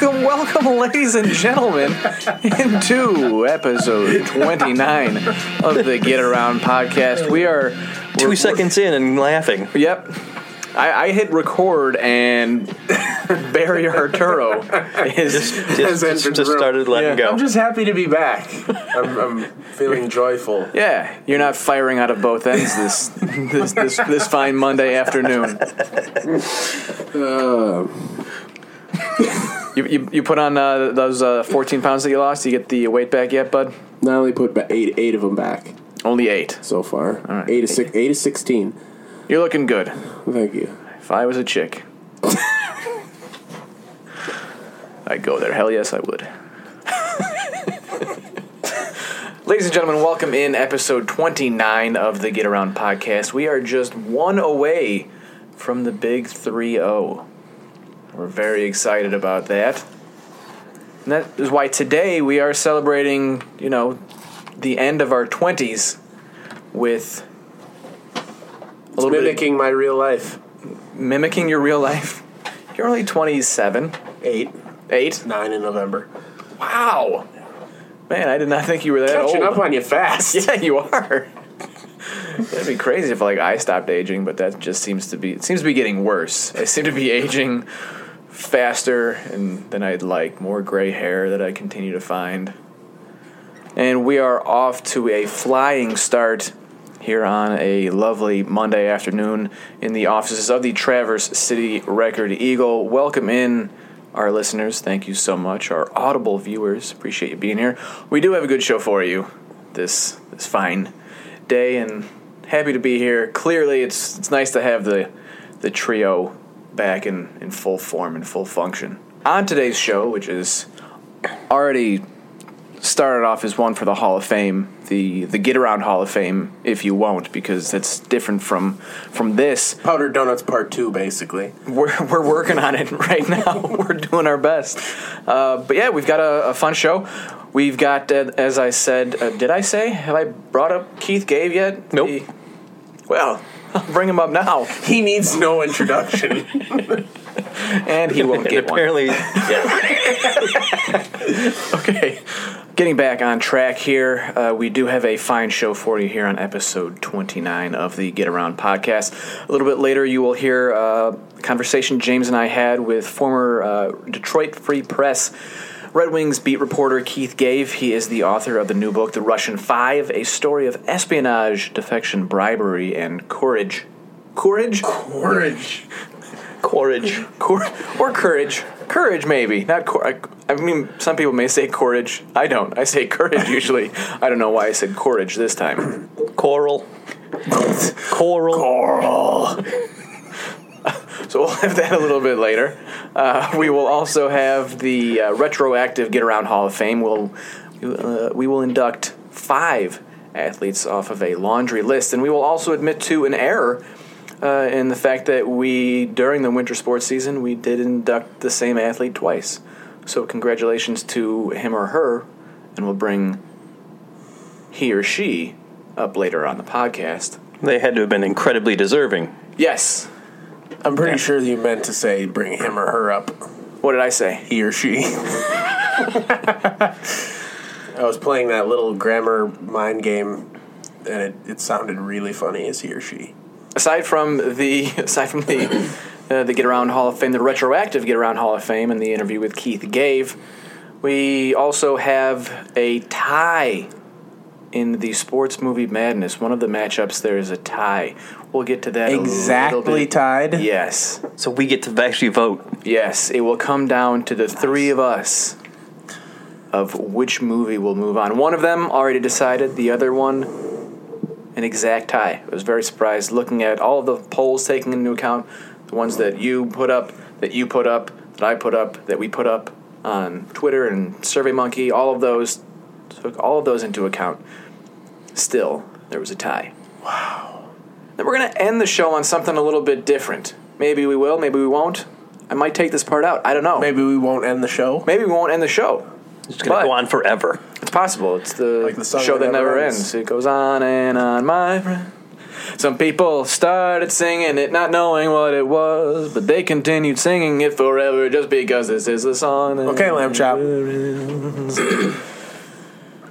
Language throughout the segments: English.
Welcome, welcome, ladies and gentlemen, into episode 29 of the Get Around podcast. We are 2 seconds in and laughing. Yep. I, I hit record and Barry Arturo is Just, Has just, entered just room. started letting Yeah. go. I'm just happy to be back. I'm, I'm feeling joyful. yeah. You're not firing out of both ends this this this, this fine Monday afternoon. Uh, You, you, you put on uh, those uh, 14 pounds that you lost. You get the weight back yet, bud? Not only put ba- eight eight of them back Only eight. so far. right. Eight to six, eight to sixteen. You're looking good. Thank you. If I was a chick, I'd go there. Hell yes, I would. Ladies and gentlemen, welcome in episode 29 of the Get Around podcast. We are just one away from the big 3 0. We're very excited about that. And that is why today we are celebrating, you know, the end of our 20s with a little bit Mimicking my real life. mimicking your real life. You're only 27. Eight, Eight? nine in November. Wow. Man, I did not think you were that Catching old. up on you fast. yeah, you are. It'd be crazy if like I stopped aging, but that just seems to be it seems to be getting worse. I seem to be aging faster and than I'd like, more gray hair that I continue to find. And we are off to a flying start here on a lovely Monday afternoon in the offices of the Traverse City Record Eagle. Welcome in our listeners. Thank you so much. Our audible viewers. Appreciate you being here. We do have a good show for you this this fine day and happy to be here. Clearly it's it's nice to have the the trio back in, in full form and full function. On today's show, which is already started off as one for the Hall of Fame, the the Get Around Hall of Fame, if you won't, because it's different from from this. Powdered Donuts Part 2, basically. We're we're working on it right now. we're doing our best. Uh, but yeah, we've got a, a fun show. We've got, uh, as I said, uh, did I say? Have I brought up Keith Gave yet? Nope. The- well, I'll bring him up now, He needs no introduction. and he won't get one. apparently, yeah. Okay, getting back on track here, uh, we do have a fine show for you here on episode 29 of the Get Around podcast. A little bit later, you will hear uh, a conversation James and I had with former uh, Detroit Free Press Red Wings beat reporter Keith Gave. He is the author of the new book, The Russian Five, a story of espionage, defection, bribery, and courage. Courage? Courage. Courage. Cor- or courage. Courage, maybe. Not cor- I, I mean, some people may say courage. I don't. I say courage usually. I don't know why I said courage this time. Coral. Coral. Coral. so we'll have that a little bit later. Uh, we will also have the uh, retroactive Get Around Hall of Fame. We'll uh, we will induct five athletes off of a laundry list, and we will also admit to an error. Uh, in the fact that we, during the winter sports season, we did induct the same athlete twice. So, congratulations to him or her, and we'll bring he or she up later on the podcast. They had to have been incredibly deserving. Yes. I'm pretty sure you meant to say bring him or her up. What did I say? He or she. I was playing that little grammar mind game, and it, it sounded really funny as he or she. Aside from the aside from the uh, the Get Around Hall of Fame, the retroactive Get Around Hall of Fame, and the interview with Keith Gave, we also have a tie in the sports movie madness. One of the matchups there is a tie. We'll get to that a Exactly bit. tied? Yes, So we get to actually vote. yes. It will come down to the three of us of which movie will move on. One of them already decided. The other one an exact tie. I was very surprised looking at all of the polls taken into account, the ones that you put up, that you put up, that I put up, that we put up on Twitter and SurveyMonkey, all of those took all of those into account. Still, there was a tie. Wow. Then we're going to end the show on something a little bit different. Maybe we will, maybe we won't. I might take this part out. I don't know. Maybe we won't end the show. Maybe we won't end the show. It's going to But- go on forever. It's possible. It's the, Like the show that that never never ends. ends. It goes on and on, my friend. Some people started singing it not knowing what it was, but they continued singing it forever just because this is the song. that- Okay, Lamb Chop.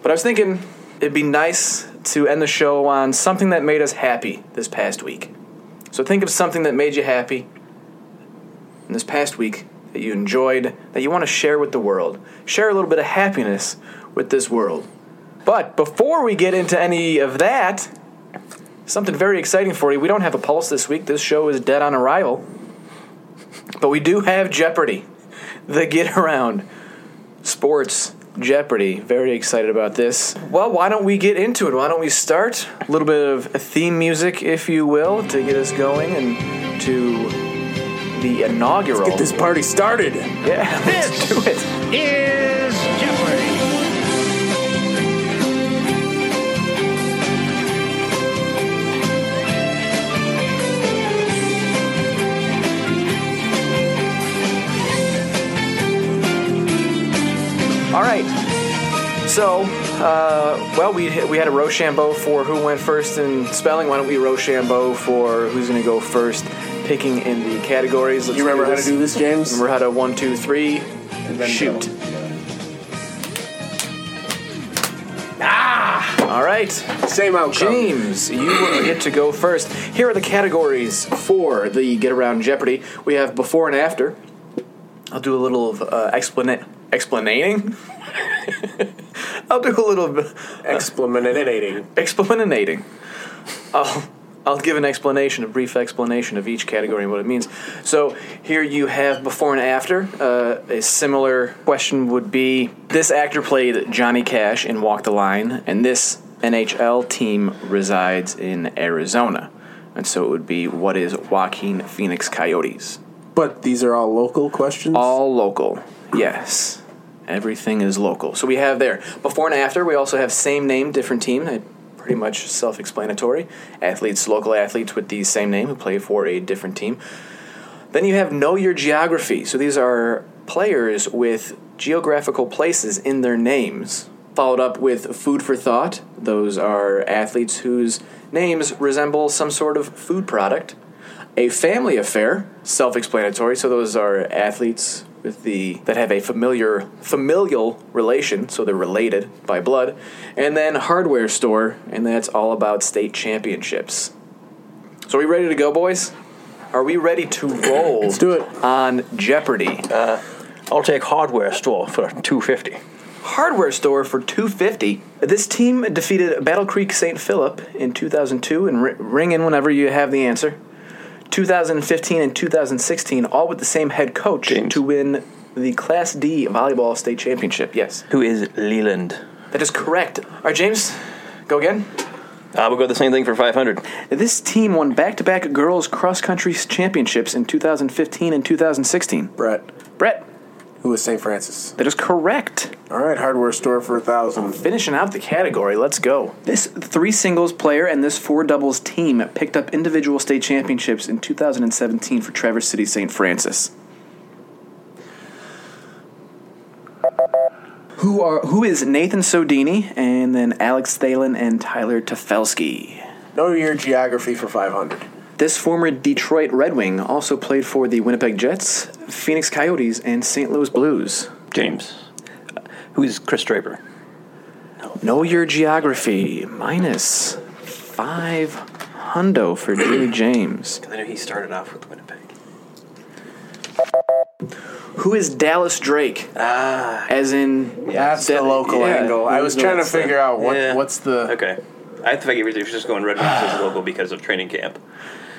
But I was thinking it'd be nice to end the show on something that made us happy this past week. So think of something that made you happy in this past week that you enjoyed, that you want to share with the world. Share a little bit of happiness with this world. But before we get into any of that, something very exciting for you. We don't have a pulse this week. This show is dead on arrival. But we do have Jeopardy, the get around sports Jeopardy. Very excited about this. Well, why don't we get into it? Why don't we start? A little bit of theme music, if you will, to get us going and to the inaugural. Get this party started. yeah, let's do it. is So, uh, well, we we had a Rochambeau for who went first in spelling. Why don't we Rochambeau for who's going to go first, picking in the categories? Let's You remember how to do this, James? Remember how to one, two, three, then shoot. Ah! All right. Same outcome. James, you get to go first. Here are the categories for the Get Around Jeopardy. We have before and after. I'll do a little of uh, explana- explanating. I'll do a little bit Explanating. explanating. I'll I'll give an explanation, a brief explanation of each category and what it means. So here you have before and after. Uh, a similar question would be: This actor played Johnny Cash in Walk the Line, and this NHL team resides in Arizona. And so it would be: What is Joaquin Phoenix Coyotes? But these are all local questions? All local. Yes. Everything is local. So we have there before and after. We also have same name, different team. Pretty much self explanatory. Athletes, local athletes with the same name who play for a different team. Then you have know your geography. So these are players with geographical places in their names. Followed up with food for thought. Those are athletes whose names resemble some sort of food product. A family affair, self-explanatory. So those are athletes with the that have a familiar familial relation, so they're related by blood. And then hardware store, and that's all about state championships. So are we ready to go, boys? Are we ready to roll Let's do it. on Jeopardy? Uh, I'll take hardware store for 250 Hardware store for 250. This team defeated Battle Creek St. Philip in 2002 and ri- ring in whenever you have the answer. 2015 and 2016 all with the same head coach James. to win the Class D volleyball state championship. Yes. Who is Leland? That is correct. All right, James, go again. I will go the same thing for 500. This team won back-to-back girls cross country championships in 2015 and 2016. Brett, Brett, who is St. Francis? that is correct. All right, hardware store for a thousand. Finishing out the category, let's go. This three singles player and this four doubles team picked up individual state championships in 2017 for Traverse City St. Francis. Who are who is Nathan Sodini and then Alex Thalen and Tyler Tefelsky. Know your geography for 500. This former Detroit Red Wing also played for the Winnipeg Jets, Phoenix Coyotes, and St. Louis Blues. James. Who is Chris Draper? Know your geography minus five hundo for Jimmy James. I know he started off with Winnipeg. Who is Dallas Drake? Ah, as in That's the local yeah, angle. I was trying to that's the- figure out what Yeah. what's the. Okay. I have to figure if you're just going Red Wings as a local because of training camp.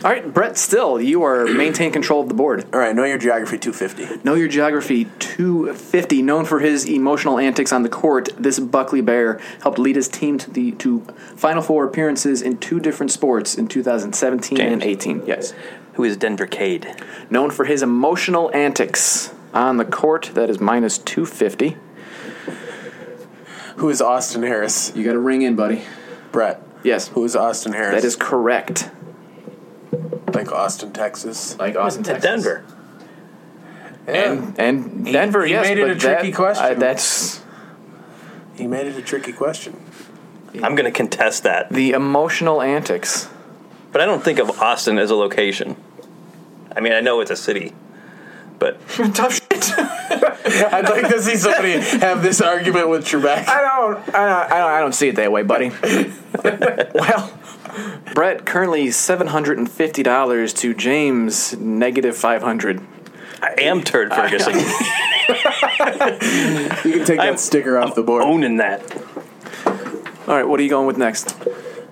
All right, Brett. Still, you are maintain control of the board. All right, know your geography 250. Know your geography 250. Known for his emotional antics on the court, this Buckley Bear helped lead his team to the to Final Four appearances in two different sports in 2017 and James. 18. Yes. Who is Denver Cade? known for his emotional antics on the court. That is minus 250. Who is Austin Harris? You got to ring in, buddy. Brett. Yes, Who is Austin Harris? that is correct. Like Austin, Texas. Like Austin, To Denver. And and Denver, he yes, made it but a tricky that- question. I- that's He made it a tricky question. I'm going to contest that. the emotional antics. But I don't think of Austin as a location. I mean, I know it's a city, but Tough shit. I'd like to see somebody have this argument with Trebek. I don't, I don't, I don't, I don't see it that way, buddy. well, Brett currently seven hundred and fifty dollars to James negative five hundred. I am Turd Ferguson. You can take I'm- that sticker off the board. owning that. All right, what are you going with next?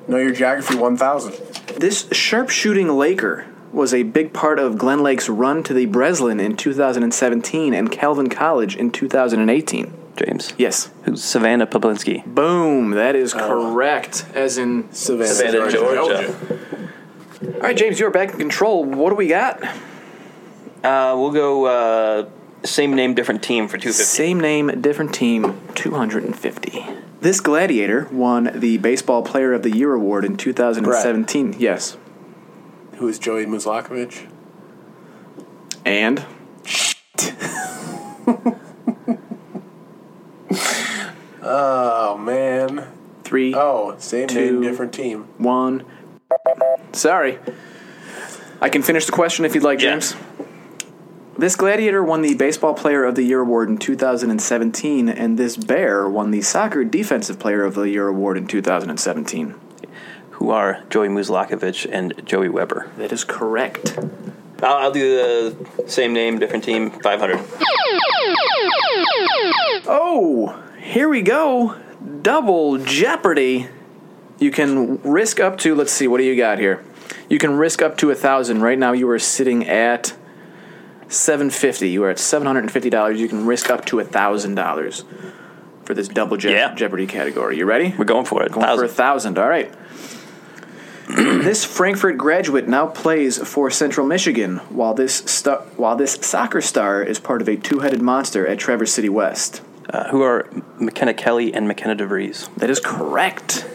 Know your geography 1000. This sharpshooting Laker was a big part of Glen Lake's run to the Breslin in 2017 and Calvin College in 2018. James. Yes. Who's Savannah Poplinski? Boom. That is correct. As in. Savannah, Savannah, Georgia. All right, James, you're back in control. What do we got? Uh, we'll go uh, same name, different team for 250. Same name, different team, 250. This gladiator won the Baseball Player of the Year award in 2017. Yes. Who is Joey Muslakovich? And Oh, man. three, Oh, same Two. name, different team. one. Sorry. I can finish the question if you'd like, Yeah. James. This gladiator won the Baseball Player of the Year award in 2017, and this bear won the Soccer Defensive Player of the Year award in 2017. Who are Joey Muzlakovich and Joey Weber. That is correct. I'll, I'll do the same name, different team, 500. Oh, here we go. Double Jeopardy. You can risk up to, let's see, what do you got here? You can risk up to a thousand. Right now you are sitting at 750. You are at $750. You can risk up to a thousand dollars for this double Je- Yeah. Jeopardy category. You ready? We're going for it. Going for a Thousand. thousand. All right. this Frankfort graduate now plays for Central Michigan, while this sta- while this soccer star is part of a two-headed monster at Traverse City West. Uh, who are McKenna Kelly and McKenna DeVries? That is correct.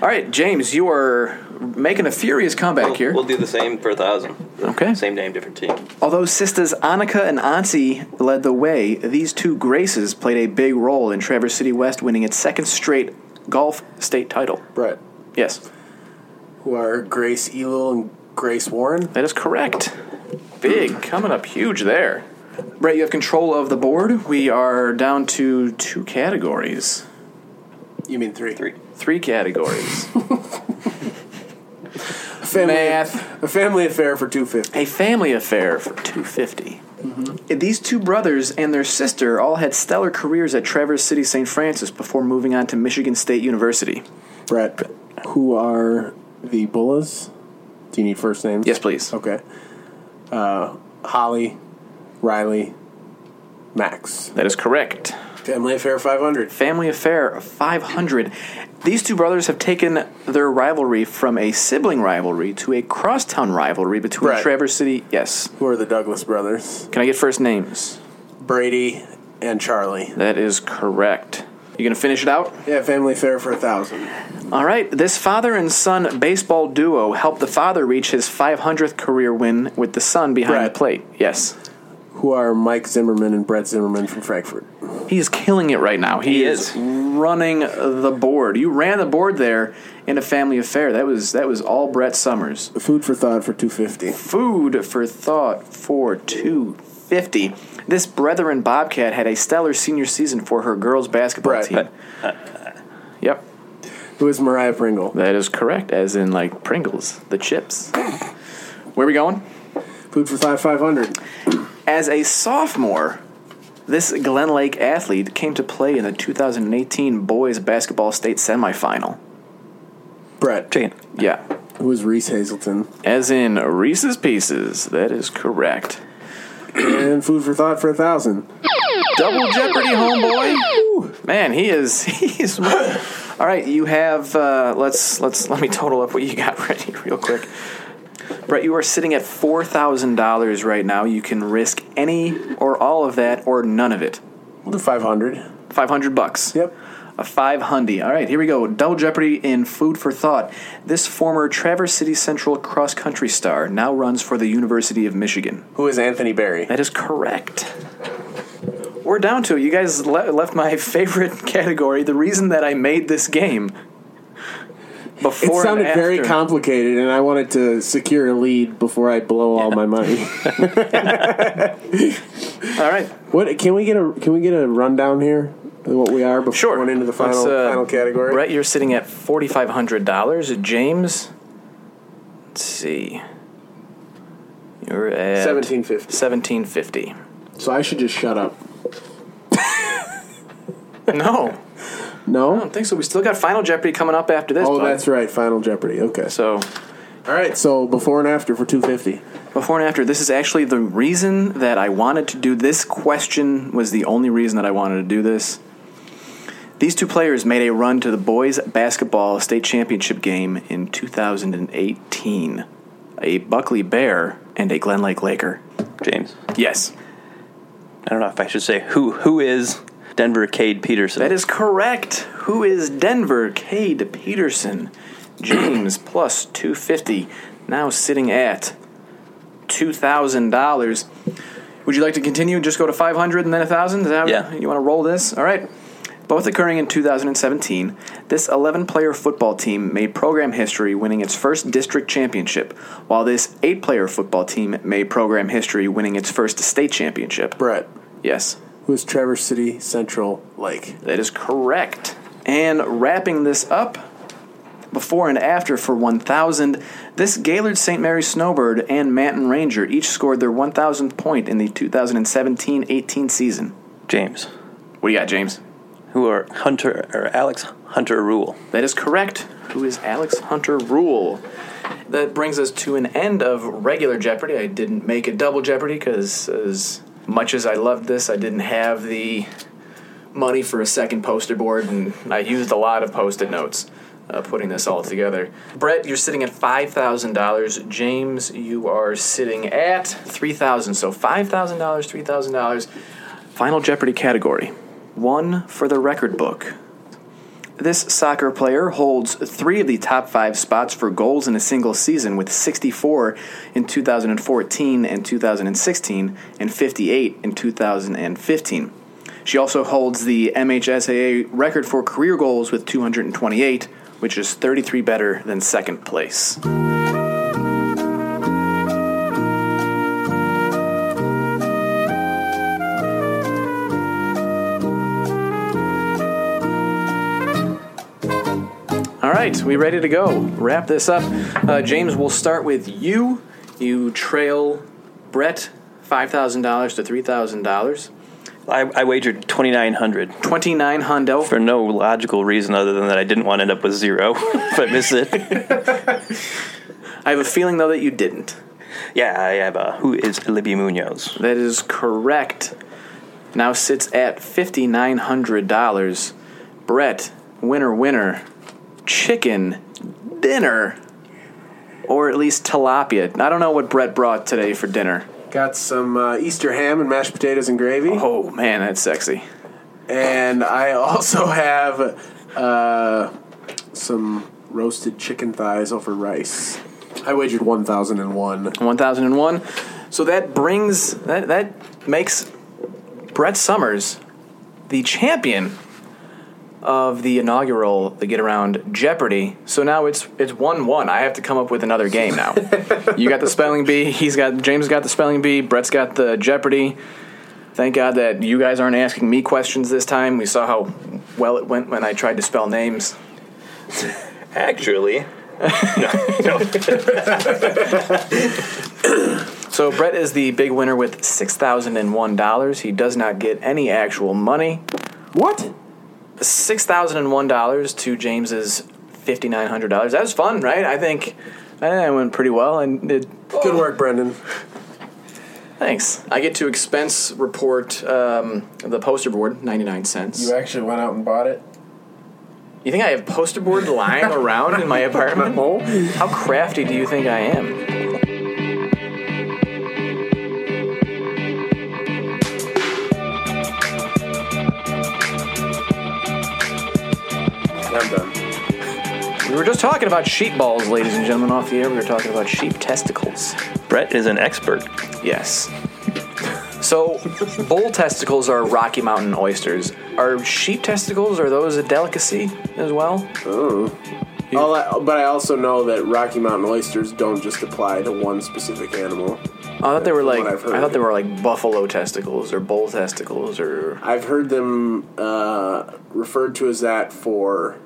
All right, James, you are making a furious comeback We'll, here. we'll do the same for a thousand. Okay. Same name, different team. Although sisters Annika and Ansi led the way, these two Graces played a big role in Traverse City West winning its second straight golf state title. Brett. Yes, Who are Grace Elul and Grace Warren? that is correct. Big, coming up huge there. Brett, you have control of the board. We are down to two categories. You mean three? Three. Three categories. A family, Math. A family affair for 250. a family affair for 250 these two brothers and their sister all had stellar careers at traverse city st francis before moving on to michigan state university Brett, who are the Bullas? Do you need first names? yes please Okay. Uh, Holly, Riley, Max. that is correct Family affair 500. family affair 500 these two brothers have taken their rivalry from a sibling rivalry to a crosstown rivalry between Right. traverse city yes Who are the Douglas brothers? can i get first names Brady and Charlie. that is correct you gonna finish it out Yeah, family affair for a thousand. All right, this father and son baseball duo helped the father reach his 500th career win with the son behind the plate. Yes. Who are Mike Zimmerman and Brett Zimmerman from Frankfort? He's killing it right now. He, He is. is. running the board. You ran the board there in a family affair. That was that was all Brett Summers. Food for thought for 250. Food for thought for 250. This Brethren Bobcat had a stellar senior season for her girls basketball Brett. team. Yep. Who is Mariah Pringle? That is correct, as in like Pringles, the chips. Where are we going? Food for thought 500. As a sophomore, this Glen Lake athlete came to play in the 2018 boys basketball state semifinal. Brett. Chicken. Yeah. was Reese Hazleton? As in Reese's Pieces. That is correct. and food for thought for a thousand. Double Jeopardy, homeboy. Man, he is. He's. All right, you have. Uh, let's let's let me total up what you got ready real quick. Brett, you are sitting at four thousand dollars right now. You can risk any or all of that or none of it. We'll do 500. Five hundred bucks. Yep. A five hundy. All right, here we go. Double Jeopardy in food for thought. This former Traverse City Central cross country star now runs for the University of Michigan. Who is Anthony Barry? That is correct. We're down to it. You guys le- left my favorite category. The reason that I made this game. Before it sounded very complicated, and I wanted to secure a lead before I blow all my money. All right. what can we get a can we get a rundown here of what we are before Sure. going into the final Let's, uh, final category? Brett, you're sitting at forty five hundred dollars. James, let's see, you're at Seventeen fifty. seventeen fifty. So I should just shut up. No, I don't think so. We still got Final Jeopardy coming up after this. Oh, bud. that's right. Final Jeopardy. Okay. so. All right. So before and after for two fifty. Before and after, this is actually the reason that I wanted to do this question was the only reason that I wanted to do this. These two players made a run to the boys basketball state championship game in 2018. A Buckley Bear and a Glen Lake Laker. James. Yes, I don't know if I should say who who is Denver Cade Peterson. that is correct. Who is Denver Cade Peterson? James plus 250, now sitting at $2,000. Would you like to continue? And just go to 500 and then 1,000? Is that Yeah. You want to roll this? All right. Both occurring in 2017, this 11 player football team made program history winning its first district championship, while this 8 player football team made program history winning its first state championship. Brett, Yes, who is Traverse City Central Lake? that is correct. And wrapping this up, before and after for 1,000, this Gaylord St. Mary Snowbird and Manton Ranger each scored their 1,000th point in the 2017 18 season. James. What do you got, James? Who are Hunter or Alex Hunter Rule? That is correct. Who is Alex Hunter Rule? That brings us to an end of regular Jeopardy. I didn't make a double Jeopardy because, as much as I loved this, I didn't have the money for a second poster board, and I used a lot of post it notes uh, putting this all together. Brett, you're sitting at $5,000. James, you are sitting at $3,000. So $5,000, $3,000. Final Jeopardy category one for the record book. This soccer player holds three of the top five spots for goals in a single season with 64 in 2014 and 2016 and 58 in 2015. She also holds the MHSAA record for career goals with 228, which is 33 better than second place. Right, we ready to go. Wrap this up. Uh, James, we'll start with you. You trail Brett $5,000 to $3,000. I, I wagered twenty nine hundred 29 hundo. for no logical reason other than that I didn't want to end up with zero if I miss it. I have a feeling, though, that you didn't. yeah, I have a who is Libby Munoz? That is correct. Now sits at $5,900. Brett, winner, winner. Chicken dinner. Or at least tilapia. I don't know what Brett brought today for dinner. Got some uh, Easter ham and mashed potatoes and gravy. Oh, man, that's sexy. And I also have uh, some roasted chicken thighs over rice. I wagered 1001. 1001. So that brings that that makes Brett Summers the champion of the inaugural the get around Jeopardy. So now it's it's 1-1. I have to come up with another game now. you got the spelling bee, he's got James got the spelling bee, Brett's got the Jeopardy. Thank God that you guys aren't asking me questions this time. We saw how well it went when I tried to spell names. Actually, no, no. So Brett is the big winner with six thousand and one dollars. He does not get any actual money. What? Six thousand and one dollars to James's fifty nine hundred dollars. That was fun, right? I think I went pretty well. And it, Good work, Brendan. thanks. I get to expense report um, the poster board ninety nine cents. You actually went out and bought it? You think I have poster board lying around in my apartment? How crafty do you think I am? I'm done. We were just talking about sheep balls, ladies and gentlemen, off the air. We were talking about sheep testicles. Brett is an expert. Yes. So, bull testicles are Rocky Mountain oysters. Are sheep testicles, are those a delicacy as well? Oh. All I, but I also know that Rocky Mountain oysters don't just apply to one specific animal. I thought they were like I've. I thought they were like buffalo testicles or bull testicles or I've heard them uh, referred to as that for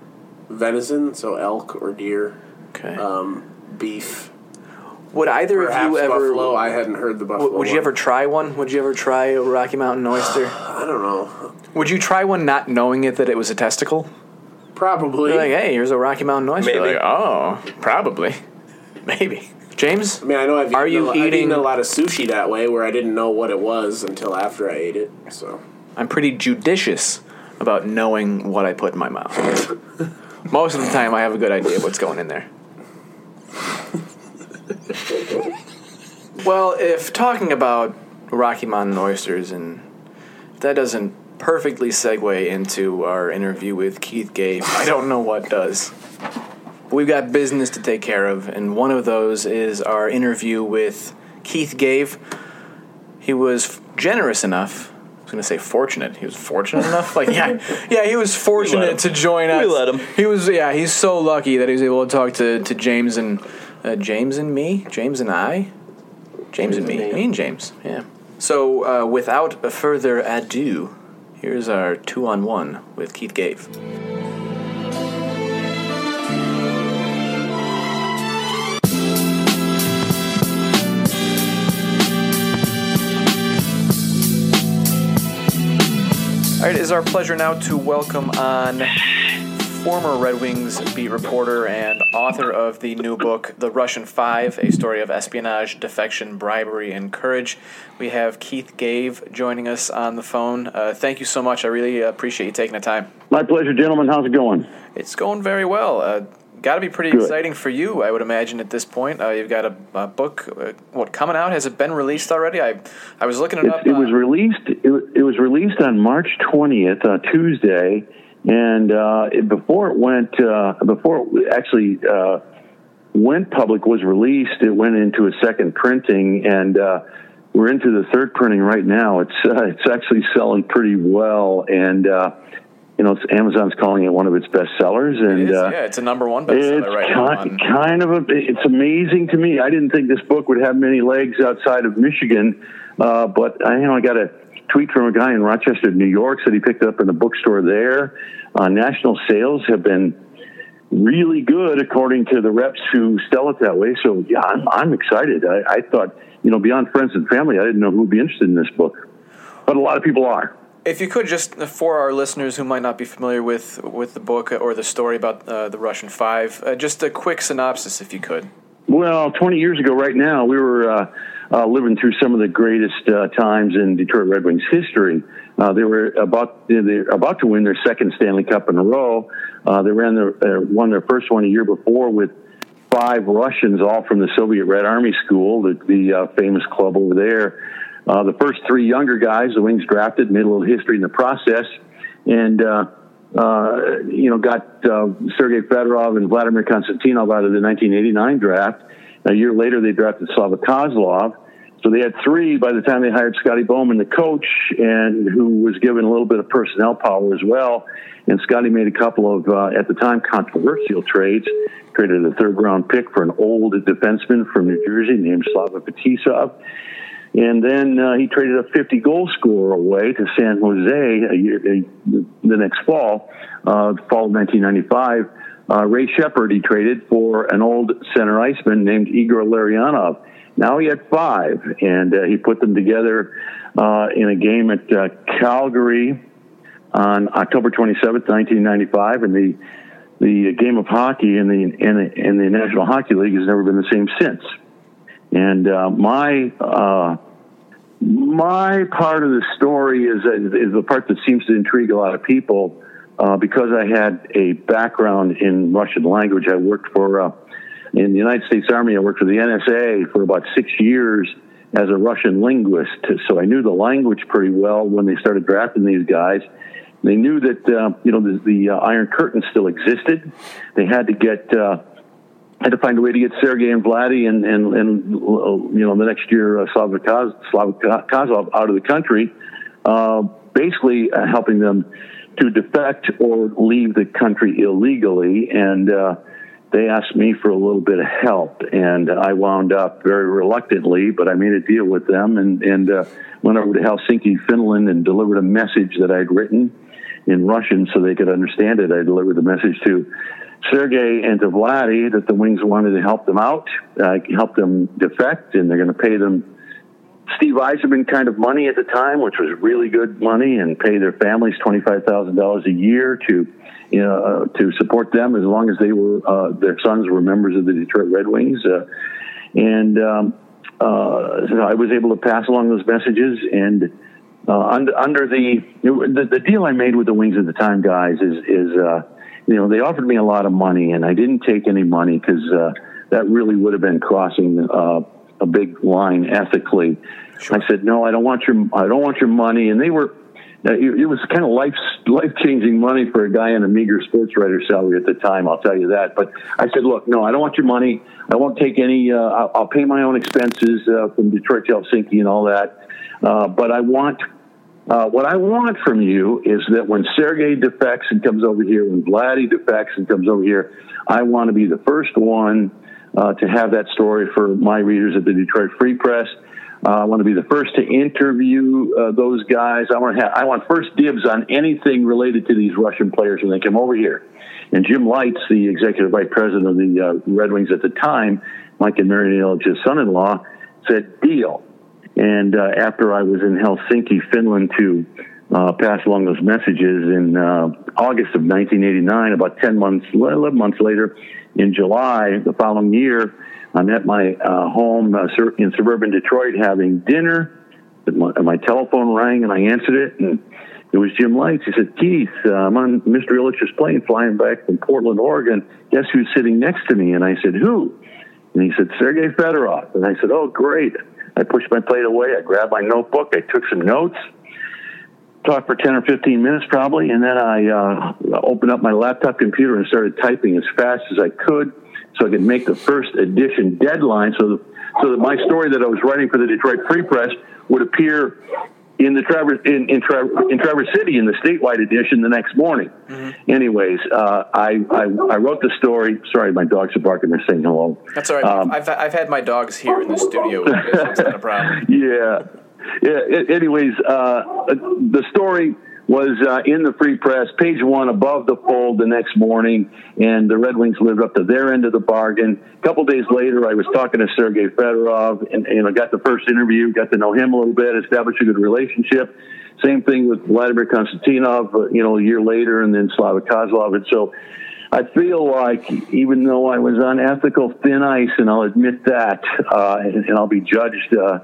venison, so elk or deer, okay. um, beef. would either of you ever? buffalo. I hadn't heard the buffalo. would, would you one. ever try one? Would you ever try a Rocky Mountain oyster? I don't know. would you try one not knowing it that it was a testicle? Probably. You're like, hey, here's a Rocky Mountain oyster. Maybe. Like, oh, probably, maybe. James, I mean, I know I've Are eaten you a, I've eaten eating- a lot of sushi that way, where I didn't know what it was until after I ate it. So I'm pretty judicious about knowing what I put in my mouth. Most of the time, I have a good idea of what's going in there. well, if talking about Rocky Mountain oysters, and that doesn't perfectly segue into our interview with Keith Gave, I don't know what does. We've got business to take care of, and one of those is our interview with Keith Gave. He was generous enough. I was to say fortunate. He was fortunate enough. Like yeah, yeah, he was fortunate to join us. We let him. He was yeah. He's so lucky that he was able to talk to to James and uh, James and me, James and I, James and me, me and James. Yeah. So uh, without further ado, here's our two on one with Keith Gave. Right, it is our pleasure now to welcome on former Red Wings beat reporter and author of the new book, The Russian Five A Story of Espionage, Defection, Bribery, and Courage. We have Keith Gave joining us on the phone. Uh, thank you so much. I really appreciate you taking the time. My pleasure, gentlemen. How's it going? It's going very well. Uh, Got to be pretty Good. exciting for you, I would imagine, at this point. Uh, you've got a, a book, uh, what coming out? Has it been released already? I I was looking it It, up. it was uh, released. It, it was released on March twentieth, uh, Tuesday, and uh, it, before it went, uh, before it actually uh, went public, was released. It went into a second printing, and uh, we're into the third printing right now. It's uh, it's actually selling pretty well, and uh, you know, Amazon's calling it one of its best sellers, and it is, uh, yeah, it's a number one bestseller It's right kind, on- kind of a. It's amazing to me. I didn't think this book would have many legs outside of Michigan, uh, but I, you know, I got a tweet from a guy in Rochester, New York, said he picked it up in the bookstore there. Uh, national sales have been really good according to the reps who sell it that way. So yeah, I'm, I'm excited. I, I thought, you know, beyond friends and family, I didn't know who would be interested in this book, but a lot of people are. If you could just for our listeners who might not be familiar with with the book or the story about uh, the Russian Five, uh, just a quick synopsis, if you could. Well, 20 years ago, right now, we were uh, uh, living through some of the greatest uh, times in Detroit Red Wings history. Uh, they were about they about to win their second Stanley Cup in a row. They ran their won their first one a year before with five Russians, all from the Soviet Red Army School, the, the famous club over there. Uh, the first three younger guys, the Wings drafted, made a little history in the process, and uh, uh, you know got uh, Sergei Fedorov and Vladimir Konstantinov out of the 1989 draft. A year later, they drafted Slava Kozlov. So they had three by the time they hired Scotty Bowman, the coach, and who was given a little bit of personnel power as well. And Scotty made a couple of, uh, at the time, controversial trades. Traded a third round pick for an old defenseman from New Jersey named Slava Fetisov. And then uh, he traded a 50 goal scorer away to San Jose year, the next fall, uh, fall of 1995. Uh, Ray Sheppard he traded for an old center iceman named Igor Larionov. Now he had five, and uh, he put them together uh, in a game at uh, Calgary on October 27th, 1995, and the the game of hockey in the in the, in the National Hockey League has never been the same since. And uh, my uh, my part of the story is is the part that seems to intrigue a lot of people uh, because I had a background in Russian language. I worked for uh, in the United States Army. I worked for the NSA for about six years as a Russian linguist, so I knew the language pretty well when they started drafting these guys. They knew that uh, you know the, the uh, Iron Curtain still existed. They had to get uh, had to find a way to get Sergei and Vladdy and and, and uh, you know the next year uh, Slava Koz, Kozlov out of the country, uh, basically uh, helping them to defect or leave the country illegally. And uh, they asked me for a little bit of help, and I wound up very reluctantly, but I made a deal with them and and uh, went over to Helsinki, Finland, and delivered a message that I'd written in Russian so they could understand it. I delivered the message to Sergey and to Vladdy that the Wings wanted to help them out, uh, help them defect, and they're going to pay them Steve Yzerman kind of money at the time, which was really good money, and pay their families twenty five thousand dollars a year to you know uh, to support them as long as they were uh, their sons were members of the Detroit Red Wings, uh, and um, uh, so I was able to pass along those messages and. Uh, under, under the, the the deal I made with the Wings at the time, guys, is is uh, you know they offered me a lot of money, and I didn't take any money because uh, that really would have been crossing uh, a big line ethically. Sure. I said, no, I don't want your, I don't want your money. And they were, uh, it, it was kind of life, life changing money for a guy on a meager sports writer salary at the time. I'll tell you that. But I said, look, no, I don't want your money. I won't take any, uh, I'll, I'll, pay my own expenses uh, from Detroit to Helsinki and all that. Uh, but I want, uh, what I want from you is that when Sergey defects and comes over here, when Vladdy defects and comes over here, I want to be the first one uh, to have that story for my readers at the Detroit Free Press. Uh, I want to be the first to interview uh, those guys. I want to have, I want first dibs on anything related to these Russian players when they come over here. And Jim Lites, the executive vice president of the uh, Red Wings at the time, Mike and Marian Ilitch's son-in-law, said deal. And uh, after I was in Helsinki, Finland, to uh, pass along those messages in uh, August of 1989, about 10 months, 11 months later, in July the following year, I'm at my uh, home uh, in suburban Detroit having dinner. My, my, telephone rang and I answered it, and it was Jim Lites. He said, Keith, uh, I'm on Mr. Ilitch's plane flying back from Portland, Oregon. Guess who's sitting next to me? And I said, Who? And he said, Sergei Fedorov. And I said, Oh, great. I pushed my plate away. I grabbed my notebook. I took some notes talked for 10 or 15 minutes probably, and then I uh, opened up my laptop computer and started typing as fast as I could so I could make the first edition deadline so, so that my story that I was writing for the Detroit Free Press would appear in the Traverse in, in, Tra- in Traverse City in the statewide edition the next morning. Mm-hmm. Anyways, uh, I, I, I wrote the story. Sorry, my dogs are barking. They're saying hello. That's all right. Um, I've I've had my dogs here in the studio. it's not a problem. Yeah yeah, anyways, uh, the story was uh, in the Free Press, page one, above the fold the next morning, and the Red Wings lived up to their end of the bargain. A couple days later, I was talking to Sergey Fedorov, and know, got the first interview, got to know him a little bit, established a good relationship. Same thing with Vladimir Konstantinov, uh, you know, a year later, and then Slava Kozlov, and so. I feel like even though I was on ethical thin ice, and I'll admit that, uh, and, and, I'll be judged uh,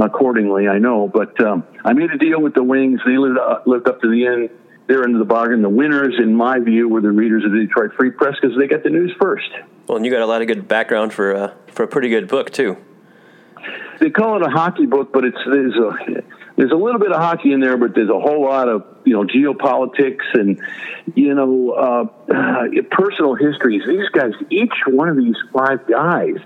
accordingly. I know, but um, I made a deal with the Wings. They lived uh, lived up to the end. They're of the bargain. The winners, in my view, were the readers of the Detroit Free Press because they got the news first. Well, and you got a lot of good background for uh, for a pretty good book too. They call it a hockey book, but it's there's a there's a little bit of hockey in there, but there's a whole lot of you know geopolitics and you know uh, uh, personal histories. These guys, each one of these five guys,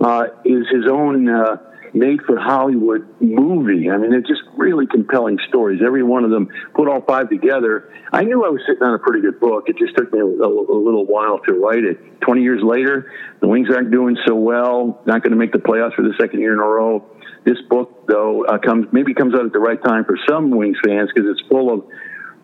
uh, is his own uh, made for Hollywood movie. I mean, they're just really compelling stories. Every one of them put all five together. I knew I was sitting on a pretty good book. It just took me a, a, little while to write it. 20 years later, the Wings aren't doing so well, not going to make the playoffs for the second year in a row. This book, though, uh, comes maybe comes out at the right time for some Wings fans because it's full of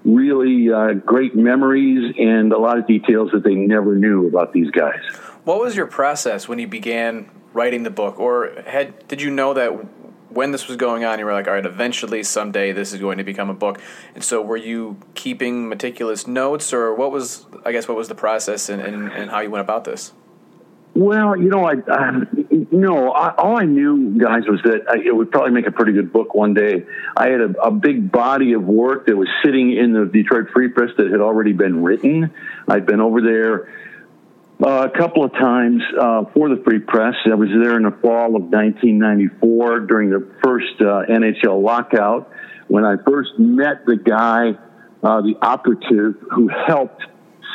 really uh, great memories and a lot of details that they never knew about these guys. What was your process when you began writing the book, or had did you know that when this was going on, you were like, all right, eventually, someday, this is going to become a book. And so, were you keeping meticulous notes, or what was, I guess, what was the process and, and, and how you went about this? Well, you know, I, uh, no, I, all I knew, guys, was that I, it would probably make a pretty good book one day. I had a, a big body of work that was sitting in the Detroit Free Press that had already been written. I'd been over there uh, a couple of times uh, for the Free Press. I was there in the fall of 1994 during the first uh, NHL lockout when I first met the guy, uh, the operative who helped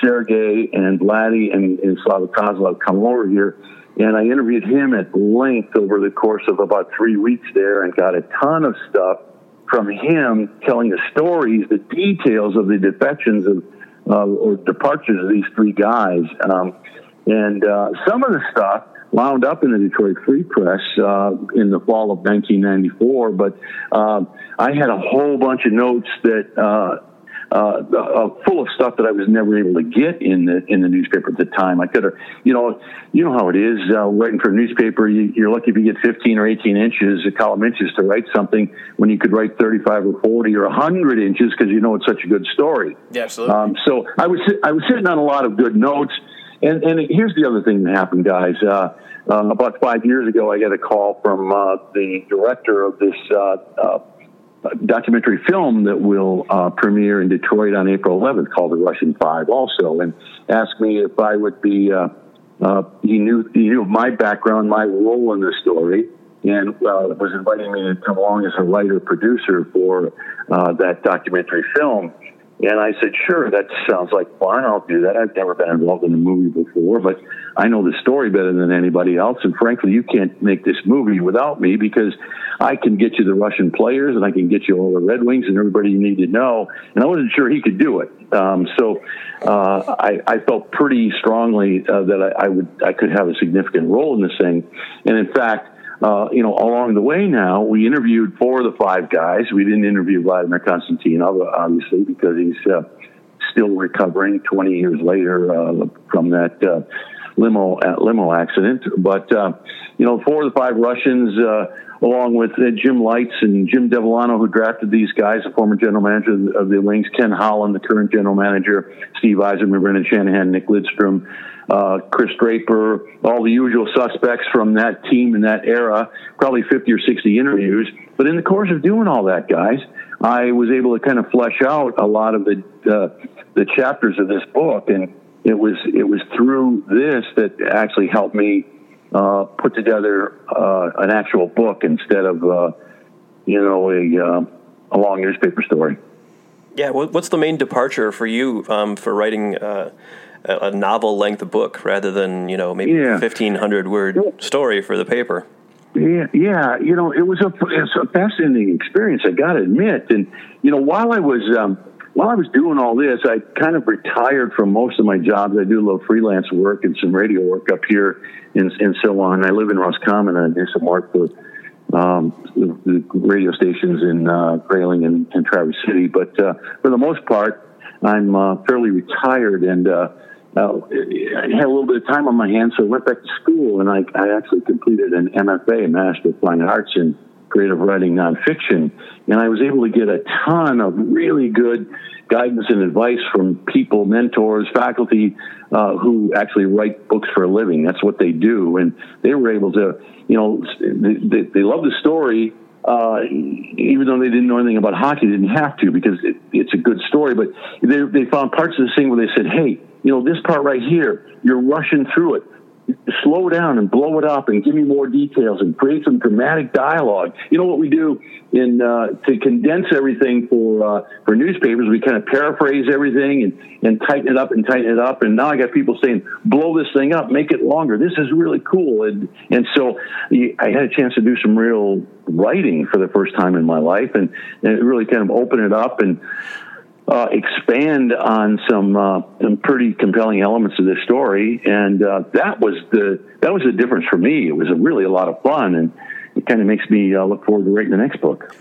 Sergey and Vladdy and, and Slava Kozlov come over here. And I interviewed him at length over the course of about three weeks there and got a ton of stuff from him telling the stories, the details of the defections of uh, or departures of these three guys. Um, And uh, some of the stuff wound up in the Detroit Free Press uh, in the fall of 1994. But uh, I had a whole bunch of notes that uh, uh, uh, full of stuff that I was never able to get in the in the newspaper at the time. I could have, you know, you know how it is uh, writing for a newspaper. You, you're lucky if you get 15 or 18 inches, a column inches, to write something when you could write 35 or 40 or 100 inches because you know it's such a good story. Yeah, absolutely. Um, so I was I was sitting on a lot of good notes. And, and here's the other thing that happened, guys. Uh, uh, about five years ago, I got a call from uh, the director of this uh, uh, documentary film that will uh, premiere in Detroit on April 11th called The Russian Five also and asked me if I would be, he knew, he knew my background, my role in the story and was inviting me to come along as a writer producer for that documentary film. And I said, sure, that sounds like fun. I'll do that. I've never been involved in a movie before, but I know the story better than anybody else. And frankly, you can't make this movie without me because I can get you the Russian players and I can get you all the Red Wings and everybody you need to know. And I wasn't sure he could do it. Um, so uh, I, I, felt pretty strongly uh, that I, I would I could have a significant role in this thing. And in fact, uh, you know, along the way now, we interviewed four of the five guys. We didn't interview Vladimir Konstantinov, obviously, because he's uh, still recovering 20 years later uh, from that uh, limo uh, limo accident. But uh, you know, four of the five Russians, along with Jim Lites and Jim Devellano, who drafted these guys, the former general manager of the Wings, Ken Holland, the current general manager, Steve Yzerman, Brendan Shanahan, Nick Lidstrom uh, Chris Draper, all the usual suspects from that team in that era, probably 50 or 60 interviews. But in the course of doing all that, guys, I was able to kind of flesh out a lot of the uh, the chapters of this book, and it was it was through this that actually helped me uh, put together uh, an actual book instead of uh, you know a uh, a long newspaper story. Yeah, what's the main departure for you um, for writing uh, a, novel length book rather than you know maybe yeah. fifteen hundred word story for the paper. Yeah, yeah, you know, it was a it's a fascinating experience. I got to admit, and you know, while I was um, while I was doing all this, I kind of retired from most of my jobs. I do a little freelance work and some radio work up here and, and so on. I live in Roscommon and I do some work for um, the, the radio stations in uh, Grayling and, and Traverse City. But uh, for the most part, I'm uh, fairly retired and uh, uh, I had a little bit of time on my hands, so I went back to school and I, I actually completed an MFA, a Master of Fine Arts in Creative Writing Nonfiction. And I was able to get a ton of really good guidance and advice from people, mentors, faculty uh, who actually write books for a living. That's what they do. And they were able to, you know, they, they love the story. Uh, even though they didn't know anything about hockey, they didn't have to because it, it's a good story. But they, they found parts of the thing where they said, "Hey, you know, this part right here, you're rushing through it. Slow down and blow it up and give me more details and create some dramatic dialogue. You know what we do in uh, to condense everything for uh, for newspapers? We kind of paraphrase everything and, and tighten it up and tighten it up. And now I got people saying, "Blow this thing up, make it longer." This is really cool. And and so I had a chance to do some real writing for the first time in my life, and, and it really kind of opened it up and uh, expand on some uh, some pretty compelling elements of this story, and uh, that was the that was the difference for me. It was a, really a lot of fun, and it kind of makes me uh, look forward to writing the next book.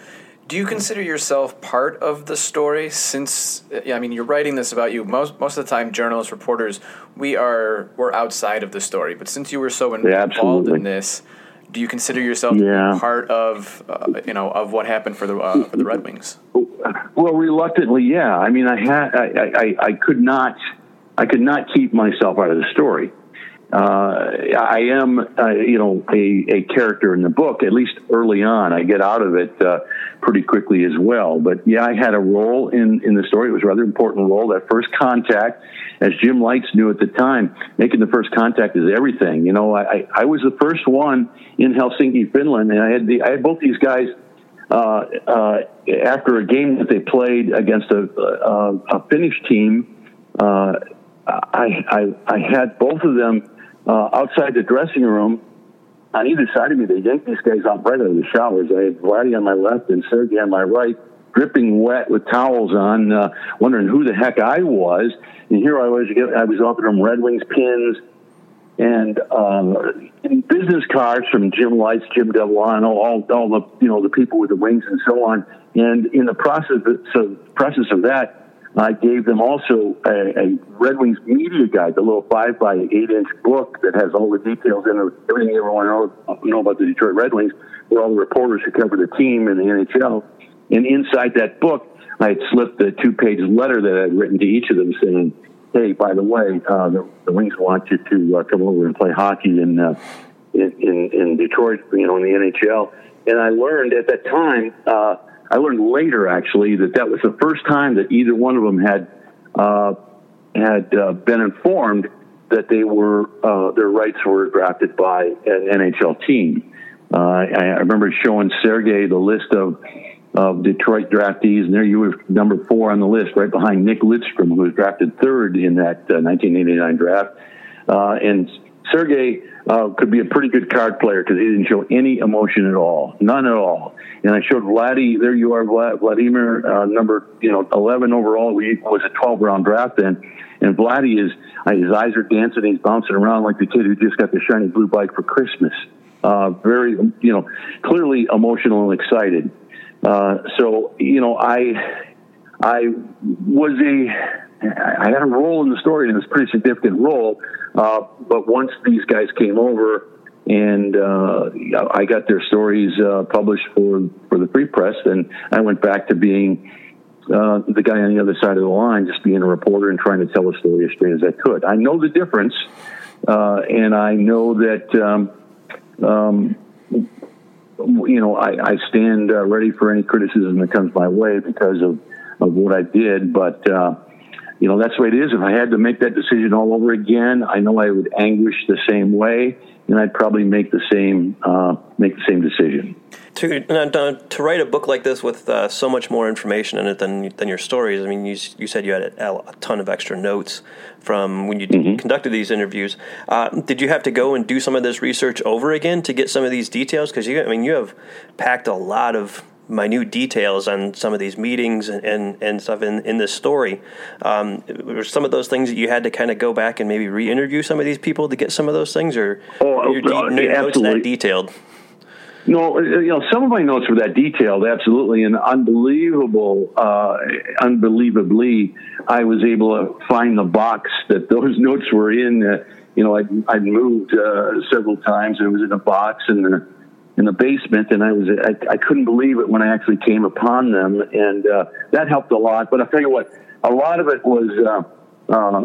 Do you consider yourself part of the story? Since I mean, you're writing this about you. Most most of the time, journalists, reporters, we are we're outside of the story. But since you were so involved yeah, in this, do you consider yourself yeah. part of uh, you know of what happened for the uh, for the Red Wings? Well, reluctantly, yeah. I mean, I had I, I, I could not I could not keep myself out of the story. Uh, I am, uh, you know, a, a character in the book. At least early on, I get out of it uh, pretty quickly as well. But yeah, I had a role in in the story. It was a rather important role. That first contact, as Jim Lites knew at the time, making the first contact is everything. You know, I I was the first one in Helsinki, Finland, and I had the I had both these guys. Uh, uh, after a game that they played against a, a, a Finnish team, uh, I, I I had both of them uh, outside the dressing room, on either side of me, they yanked these guys out right out of the showers. I had Vladdy on my left and Sergey on my right, dripping wet with towels on, uh, wondering who the heck I was. And here I was, I was offering them Red Wings pins, and um, business cards from Jim Lites, Jim Devellano, all all the you know the people with the wings and so on. And in the process of, so process of that, I gave them also a, a, Red Wings media guide, the little five by eight inch book that has all the details in it, everything you want to know, know about the Detroit Red Wings, where all the reporters who cover the team in the NHL. And inside that book, I had slipped a two page letter that I had written to each of them saying, hey, by the way, uh, the, the, Wings want you to uh, come over and play hockey in, uh, in, in, in Detroit, you know, in the NHL. And I learned at that time, uh, I learned later actually that that was the first time that either one of them had uh, had uh, been informed that they were uh, their rights were drafted by an NHL team. Uh, I, I, remember showing Sergey the list of of Detroit draftees, and there you were number four on the list, right behind Nick Lidstrom, who was drafted third in that 1989 uh, draft. Uh, and Sergey uh, could be a pretty good card player because he didn't show any emotion at all, none at all. And I showed Vladdy, there you are, Vlad, Vladimir, uh, number you know 11 overall. He was a 12 round draft then, and Vladdy is uh, his eyes are dancing, he's bouncing around like the kid who just got the shiny blue bike for Christmas. Uh, very, you know, clearly emotional and excited. Uh, so you know, I I was a I had a role in the story, and it was a pretty significant role. Uh, but once these guys came over, and uh, I got their stories uh, published for for the free press, and I went back to being uh, the guy on the other side of the line, just being a reporter and trying to tell a story as straight as I could. I know the difference, uh, and I know that. Um, um, you know, I, I stand uh, ready for any criticism that comes my way because of, of what I did. But you know, that's the way it is. If I had to make that decision all over again, I know I would anguish the same way, and I'd probably make the same uh, make the same decision. To to write a book like this with uh, so much more information in it than than your stories. I mean, you you said you had a, ton of extra notes from when you mm-hmm. conducted these interviews. Uh, did you have to go and do some of this research over again to get some of these details? Because you, I mean, you have packed a lot of minute details on some of these meetings and, and, and stuff in, in this story. Um, were some of those things that you had to kind of go back and maybe re-interview some of these people to get some of those things, or oh, your, uh, notes that detailed? No, you know, some of my notes were that detailed, absolutely, and unbelievable, uh, unbelievably, I was able to find the box that those notes were in. Uh, you know, I'd, I'd moved uh, several times, and it was in a box, and the in the basement, and I was I, I couldn't believe it when I actually came upon them, and uh, that helped a lot. But I tell you what, a lot of it was uh, uh,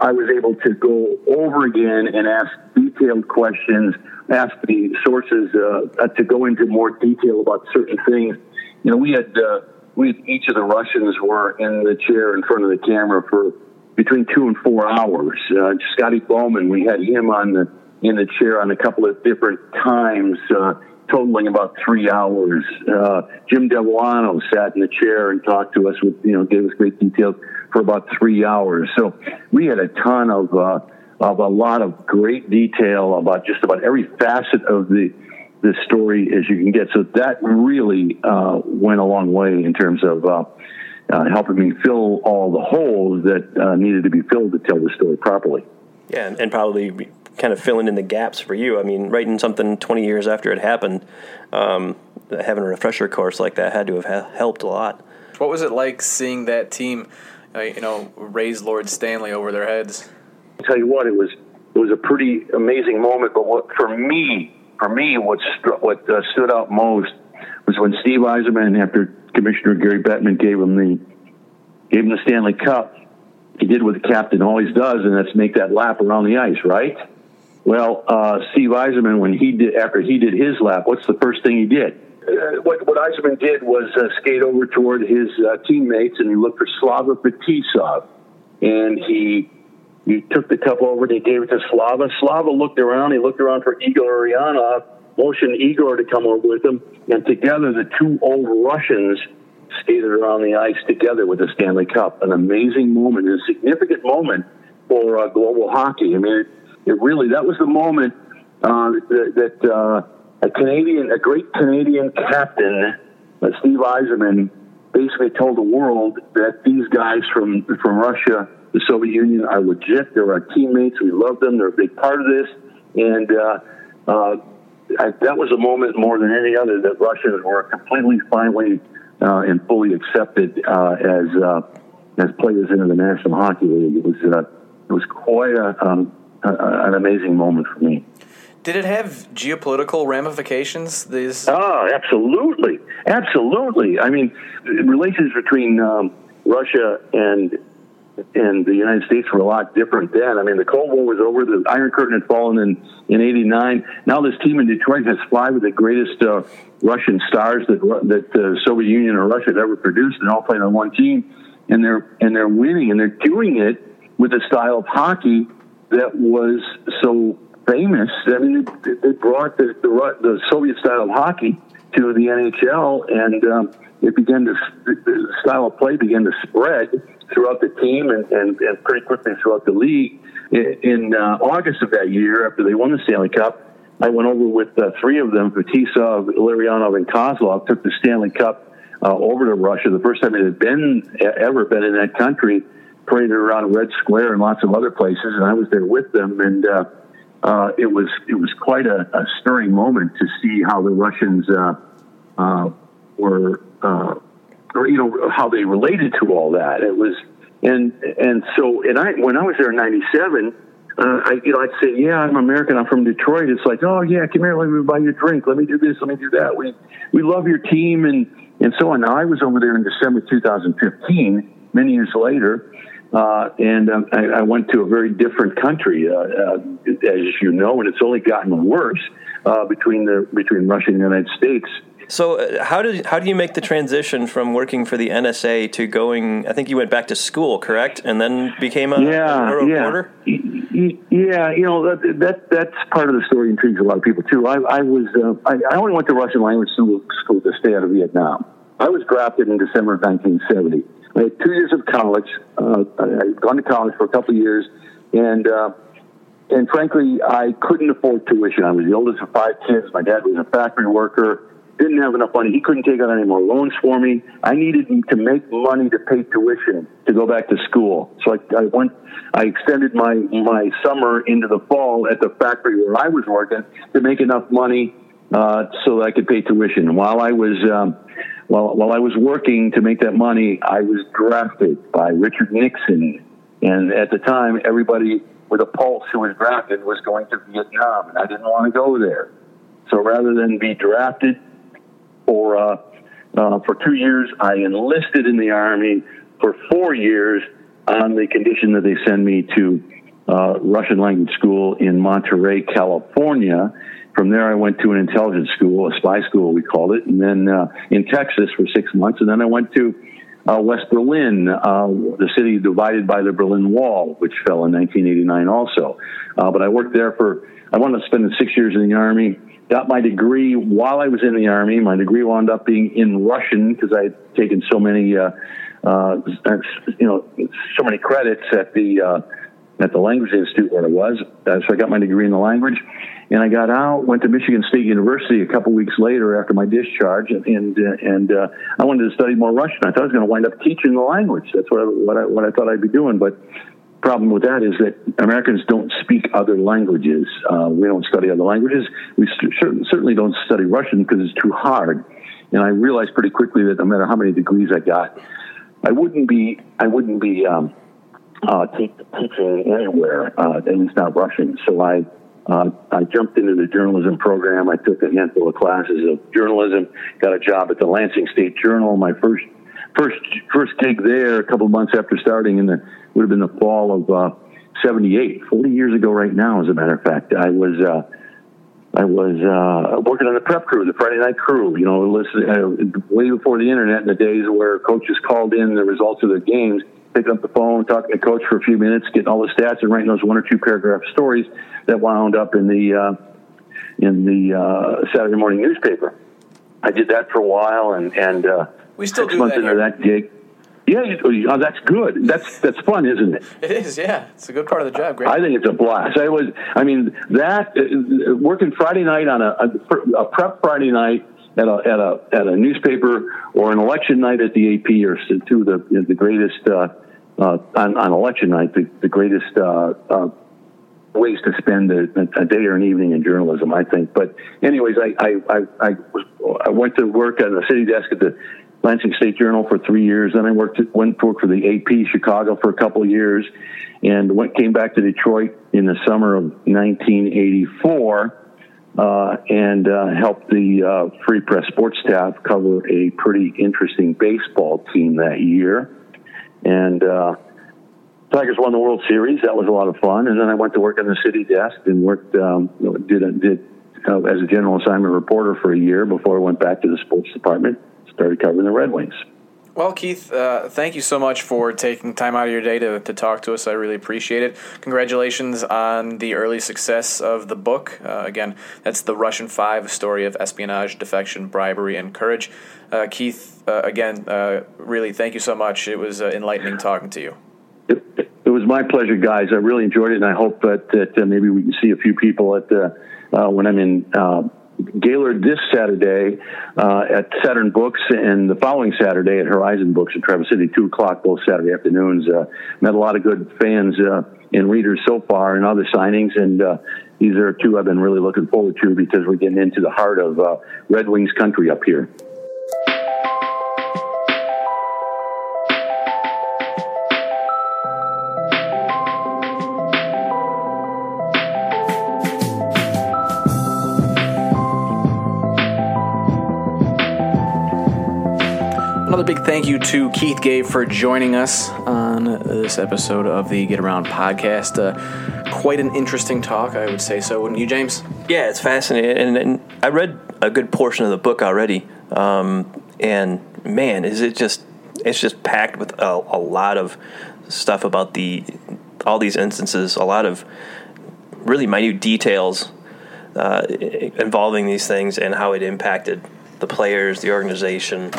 I was able to go over again and ask detailed questions, ask the sources uh, to go into more detail about certain things. You know, we had uh, we each of the Russians were in the chair in front of the camera for between two and four hours. Uh, Scotty Bowman, we had him on the in the chair on a couple of different times, uh, totaling about three hours. Uh, Jim Devellano sat in the chair and talked to us with, you know, gave us great details for about three hours. So we had a ton of, uh, of a lot of great detail about just about every facet of the, the story as you can get. So that really, uh, went a long way in terms of, uh, uh, helping me fill all the holes that uh, needed to be filled to tell the story properly. Yeah, and, and probably kind of filling in the gaps for you. I mean, writing something 20 years after it happened, um, having a refresher course like that had to have helped a lot. What was it like seeing that team, uh, you know, raise Lord Stanley over their heads? I'll tell you what, it was it was a pretty amazing moment. But what for me, for me, what st- what uh, stood out most was when Steve Yzerman, after Commissioner Gary Bettman gave him the gave him the Stanley Cup, he did what the captain always does, and that's make that lap around the ice, right? Well, uh, Steve Yzerman, when he did after he did his lap, what's the first thing he did? Uh, what, what Yzerman did was uh, skate over toward his uh, teammates and he looked for Slava Fetisov, and he he took the cup over and he gave it to Slava. Slava looked around. He looked around for Igor Larionov, motioned Igor to come over with him, and together the two old Russians skated around the ice together with the Stanley Cup. An amazing moment, a significant moment for uh, global hockey. I mean. It, it really that was the moment uh, that, that uh, a Canadian, a great Canadian captain, uh, Steve Yzerman, basically told the world that these guys from from Russia the Soviet Union are legit. They're our teammates. We love them. They're a big part of this. And uh, uh, I, that was a moment more than any other that Russians were completely, finally, uh, and fully accepted as as players into the National Hockey League. It was it was quite a, um, a, an amazing moment for me. Did it have geopolitical ramifications? These Oh, absolutely, absolutely. I mean, relations between um, Russia and and the United States were a lot different then. I mean, the Cold War was over. The Iron Curtain had fallen in in '89. Now this team in Detroit has five of the greatest uh, Russian stars that that the Soviet Union or Russia had ever produced, and all playing on one team. And they're and they're winning, and they're doing it with a style of hockey that was so famous. I mean, it, they brought the, the the Soviet style of hockey to the NHL, and um, it began to the style of play began to spread throughout the team and, and, and pretty quickly throughout the league. In, in uh, August of that year, after they won the Stanley Cup, I went over with uh, three of them, Fetisov, Larionov, and Kozlov, took the Stanley Cup uh, over to Russia. The first time it had been ever been in that country, paraded around Red Square and lots of other places, and I was there with them. And uh, uh, it was it was quite a, a, stirring moment to see how the Russians uh, uh, were, uh, or you know, how they related to all that. It was, and and so, and I when I was there in '97. Uh, I, you know, I'd say, yeah, I'm American. I'm from Detroit. It's like, oh yeah, come here. Let me buy you a drink. Let me do this. Let me do that. We we love your team and and so on. Now I was over there in December 2015. Many years later, uh, and um, I, I, went to a very different country, uh, uh, as you know, and it's only gotten worse uh, between the between Russia and the United States. So uh, how did how do you make the transition from working for the NSA to going? I think you went back to school, correct, and then became a, yeah, a reporter. Yeah. yeah, you know that, that that's part of the story intrigues a lot of people too. I, I was uh, I, I only went to Russian language school, school to stay out of Vietnam. I was drafted in December of 1970. I had two years of college. Uh, I had gone to college for a couple of years, and uh, and frankly, I couldn't afford tuition. I was the oldest of five kids. My dad was a factory worker. Didn't have enough money. He couldn't take out any more loans for me. I needed to make money to pay tuition to go back to school. So I, I went. I extended my my summer into the fall at the factory where I was working to make enough money uh, so I could pay tuition. While I was um, while, while I was working to make that money, I was drafted by Richard Nixon. And at the time, everybody with a pulse who was drafted was going to Vietnam, and I didn't want to go there. So rather than be drafted for, uh, uh, for two years, I enlisted in the Army for four years on the condition that they send me to uh, Russian language school in Monterey, California from there, I went to an intelligence school, a spy school, we called it, and then uh, in Texas for six months. And then I went to uh, West Berlin, uh, the city divided by the Berlin Wall, which fell in 1989 also. Uh, but I worked there for, I wanted to spend six years in the Army. Got my degree while I was in the Army. My degree wound up being in Russian because I had taken so many, uh, uh, you know, so many credits at the at the Language Institute where I was. so I got my degree in the language. And I got out, went to Michigan State University a couple weeks later after my discharge, and and, uh, and uh, I wanted to study more Russian. I thought I was going to wind up teaching the language. That's what I, what I what I thought I'd be doing. But problem with that is that Americans don't speak other languages. Uh, we don't study other languages. We st- certainly don't study Russian because it's too hard. And I realized pretty quickly that no matter how many degrees I got, I wouldn't be I wouldn't be um, uh, teaching anywhere, uh, at least not Russian. So I uh, I jumped into the journalism program. I took a handful of classes of journalism. Got a job at the Lansing State Journal. My first first first gig there, a couple months after starting, in the would have been the fall of uh, '78, 40 years ago, right now. As a matter of fact, I was. Uh, I was uh, working on the prep crew, the Friday night crew. You know, listen, uh, way before the internet, in the days where coaches called in the results of their games, picking up the phone, talking to the coach for a few minutes, getting all the stats, and writing those one or two paragraph stories that wound up in the uh, in the uh, Saturday morning newspaper. I did that for a while, and and uh, we still six months that into here. that gig. Yeah, you, oh, that's good. That's that's fun, isn't it? It is. Yeah, it's a good part of the job. Great. I think it's a blast. I was. I mean, that uh, working Friday night on a, a, a prep Friday night at a at a at a newspaper or an election night at the AP or two of the the greatest uh, uh, on, on election night, the, the greatest uh, uh, ways to spend a, a, day or an evening in journalism, I think. But anyways, I I, I, I, was, I went to work on the city desk at the Lansing State Journal for three years. Then I worked at, went to work for the AP Chicago for a couple of years, and went came back to Detroit in the summer of 1984. Uh, and uh, helped the uh, Free Press sports staff cover a pretty interesting baseball team that year. And uh, Tigers won the World Series. That was a lot of fun. And then I went to work on the city desk and worked um, did did uh, as a general assignment reporter for a year before I went back to the sports department. Started covering the Red Wings. Well, Keith, uh, thank you so much for taking time out of your day to, to talk to us. I really appreciate it. Congratulations on the early success of the book. Uh, again, that's The Russian Five, a story of espionage, defection, bribery, and courage. Uh, Keith, uh, again, uh, really thank you so much. It was uh, enlightening talking to you. It, it, was my pleasure, guys. I really enjoyed it, and I hope that, that maybe we can see a few people at when I'm in Gaylord this Saturday uh, at Saturn Books, and the following Saturday at Horizon Books in Traverse City, two o'clock both Saturday afternoons. Uh, met a lot of good fans uh, and readers so far, and other signings, and uh, these are two I've been really looking forward to because we're getting into the heart of uh, Red Wings country up here. Another big thank you to Keith Gave for joining us on this episode of the Get Around podcast. Uh, quite an interesting talk, I would say so, wouldn't you, James? Yeah, it's fascinating. And, and I read a good portion of the book already. Um, and man, is it just, it's just packed with a, a lot of stuff about the, all these instances, a lot of really minute details uh, involving these things and how it impacted the players, the organization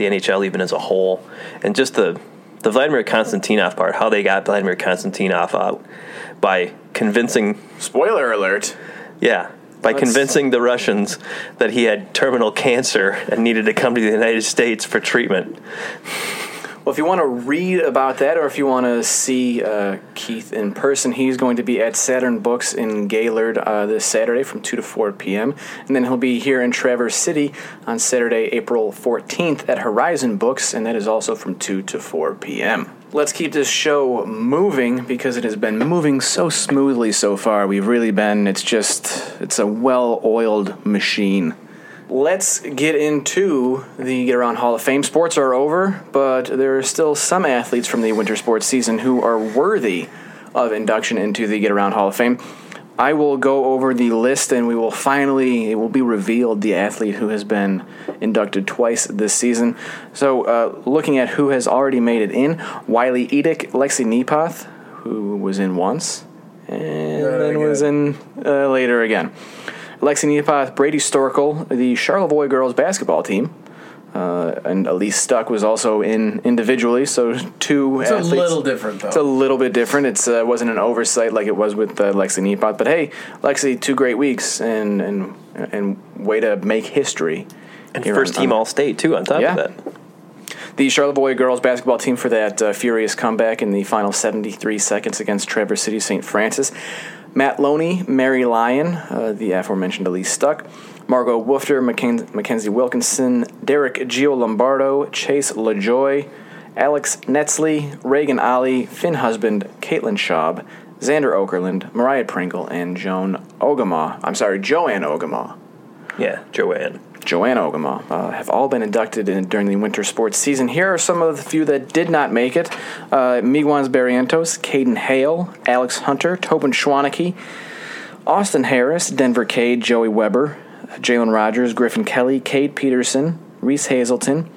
the NHL even as a whole, and just the the Vladimir Konstantinov part, how they got Vladimir Konstantinov out by convincing. Spoiler alert. Yeah, by Let's, convincing the Russians that he had terminal cancer and needed to come to the United States for treatment. Well, if you want to read about that, or if you want to see uh, Keith in person, he's going to be at Saturn Books in Gaylord uh, this Saturday from 2 to 4 p.m. And then he'll be here in Traverse City on Saturday, April 14th at Horizon Books, and that is also from 2 to 4 p.m. Let's keep this show moving because it has been moving so smoothly so far. We've really been, it's just, it's a well oiled machine let's get into the Get Around Hall of Fame. Sports are over, but there are still some athletes from the winter sports season who are worthy of induction into the Get Around Hall of Fame. I will go over the list and we will finally, it will be revealed the athlete who has been inducted twice this season. So, uh, looking at who has already made it in Wiley Edick, Lexi Nepoth, who was in once, and then was in uh, later again. Lexi Nepoth, Brady Storkel, the Charlevoix girls basketball team. Uh, and Elise Stuck was also in individually, so two it's athletes. a little different, though. It's a little bit different. It uh, wasn't an oversight like it was with uh, Lexi Nepoth, but hey, Lexi, two great weeks, and and and way to make history. And first team All State too. On top yeah. of that, the Charlevoix girls basketball team for that uh, furious comeback in the final 73 seconds against Traverse City St. Francis. Matt Loney, Mary Lyon, uh, the aforementioned Elise Stuck, Margot Woofter, Mackenzie Wilkinson, Derek Gio Lombardo, Chase LaJoy, Alex Netzley, Reagan Ali, Finn Husband, Caitlin Schaub, Xander Okerlund, Mariah Pringle, and Joan Ogama. I'm sorry, Joanne Ogama. Yeah, Joanne. Joanne Ogama uh, have all been inducted in, during the winter sports season. Here are some of the few that did not make it uh, Miguans Barrientos, Caden Hale, Alex Hunter, Tobin Schwaneke, Austin Harris, Denver Cade, Joey Weber, Jalen Rogers, Griffin Kelly, Cade Peterson, Reese Hazelton,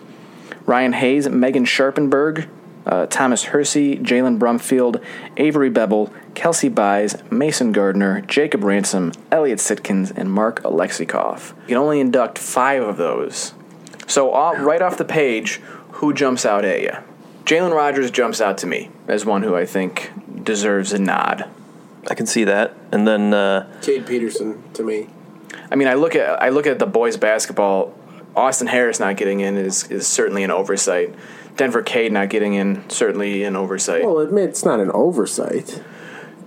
Ryan Hayes, Megan Sharpenberg, uh, Thomas Hersey, Jalen Brumfield, Avery Bevel, Kelsey Buys, Mason Gardner, Jacob Ransom, Elliot Sitkins, and Mark Alexikov. You can only induct five of those. So, right off the page, who jumps out at you? Jalen Rogers jumps out to me as one who I think deserves a nod. I can see that. And then uh, Cade Peterson to me. I mean, I look at I look at the boys basketball. Austin Harris not getting in is is certainly an oversight Denver Cade not getting in certainly an oversight. Well, admit it's not an oversight.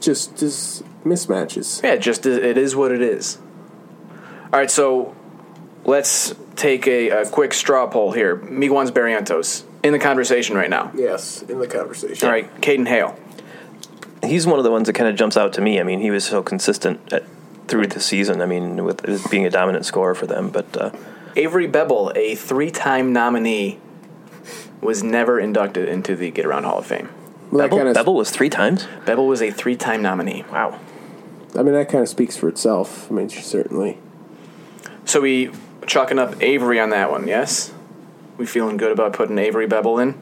Just just mismatches. yeah, just it is what it is. All right, so let's take a, a quick straw poll here. Miguan's Barrientos in the conversation right now. Yes, in the conversation. All right, Caden Hale. He's one of the ones that kind of jumps out to me. I mean, he was so consistent at, through the season. I mean, with with being a dominant scorer for them, but uh, Avery Bevel, a three-time nominee, was never inducted into the Get Around Hall of Fame. Well, that Bevel, kind of. Bevel was three times. Bevel was a three-time nominee. Wow. I mean, that kind of speaks for itself. I mean, certainly. So we chalking up Avery on that one, yes? We feeling good about putting Avery Bevel in?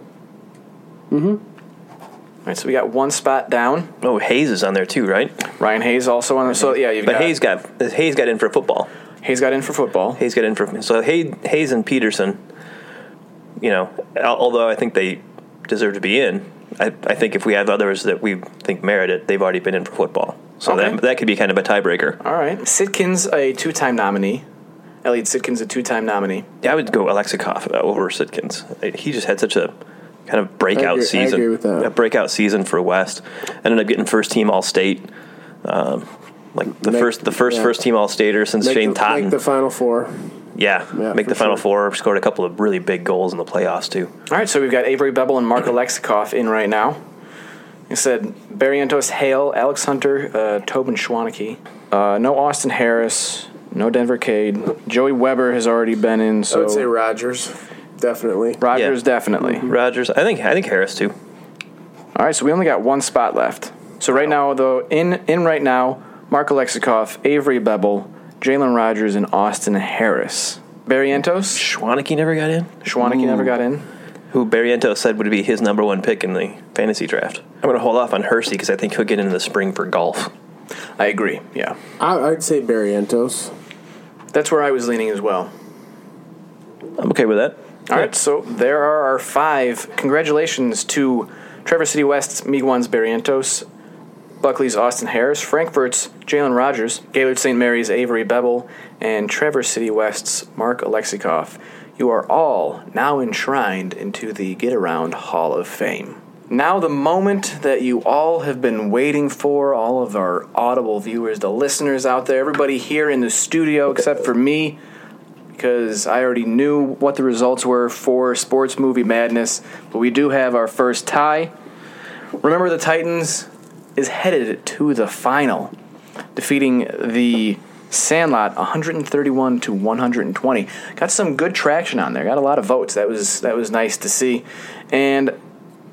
Mm-hmm. All right, so we got one spot down. Oh, Hayes is on there too, right? Ryan Hayes also on there. So yeah, you've But got Hayes got Hayes got in for football. Hayes got in for football. Hayes got in for so Hayes, Hayes and Peterson. You know, although I think they deserve to be in, I, I think if we have others that we think merit it, they've already been in for football. So Okay. that that could be kind of a tiebreaker. All right, Sitkins a two-time nominee. Elliot Sitkins a two-time nominee. Yeah, I would go Alexikov over Sitkins. He just had such a kind of breakout I agree- I season. agree with that. A breakout season for West. Ended up getting first team All State. Um, like the Make- first, the first yeah. first team All Stater since Make Shane the, Totten. Make the final four. Yeah, Yeah, make the Final sure. Four. Scored a couple of really big goals in the playoffs too. All right, so we've got Avery Bevel and Mark Alexikoff in right now. I said Barrientos, Hale, Alex Hunter, uh, Tobin Schwaneke. Uh, no Austin Harris, no Denver Cade. Joey Weber has already been in, So I would say Rogers, definitely. Rogers Yeah. definitely. Rogers, I think I think Harris too. All right, so we only got one spot left. So right now, though, in in right now, Mark Alexikoff, Avery Bevel, Jalen Rogers, and Austin Harris. Barrientos, Schwaneke never got in. Schwaneke never got in. Who Barrientos said would be his number one pick in the fantasy draft. I'm going to hold off on Hersey because I think he'll get in the spring for golf. I agree. Yeah, I, I'd say Barrientos. that's where I was leaning as well. I'm okay with that. All right, so there are our five. Congratulations to Traverse City West's Miguan's Barrientos, Buckley's Austin Harris, Frankfort's Jalen Rogers, Gaylord St. Mary's Avery Bevel, and Traverse City West's Mark Alexikoff. You are all now enshrined into the Get Around Hall of Fame. Now, the moment that you all have been waiting for, all of our audible viewers, the listeners out there, everybody here in the studio except for me, because I already knew what the results were for Sports Movie Madness, but we do have our first tie. Remember, the Titans is headed to the final, defeating the Sandlot 131 to 120. Got some good traction on there. Got a lot of votes. That was that was nice to see. And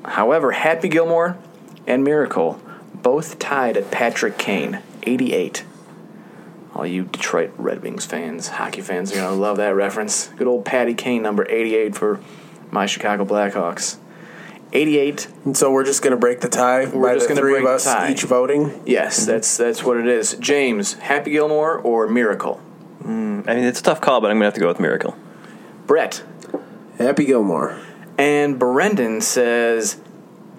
however, Happy Gilmore and Miracle both tied at Patrick Kane, 88. All you Detroit Red Wings fans, hockey fans, are going to love that reference. Good old Patty Kane, number 88 for my Chicago Blackhawks. 88. And so we're just going to break the tie We're by just the gonna three break of the us tie. each voting. Yes, that's that's what it is. James, Happy Gilmore or Miracle? I mean, it's a tough call, but I'm going to have to go with Miracle. Brett. Happy Gilmore. And Brendan says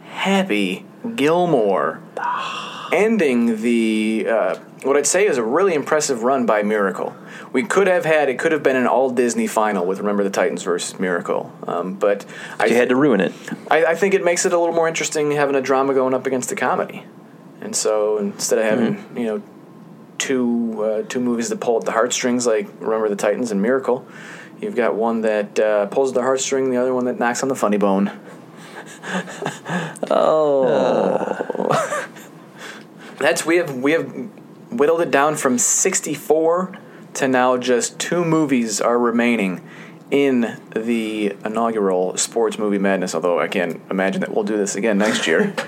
Happy Gilmore. Ending the, uh, what I'd say is a really impressive run by Miracle. We could have had, it could have been an all Disney final with Remember the Titans versus Miracle. Um, but I, You had to ruin it. I, I think it makes it a little more interesting having a drama going up against a comedy. And so instead of having, you know, two uh, two movies that pull at the heartstrings like Remember the Titans and Miracle, you've got one that uh, pulls at the heartstring, the other one that knocks on the funny bone. oh. That's we have we have whittled it down from 64 to now just two movies are remaining in the inaugural sports movie madness although i can't imagine that we'll do this again next year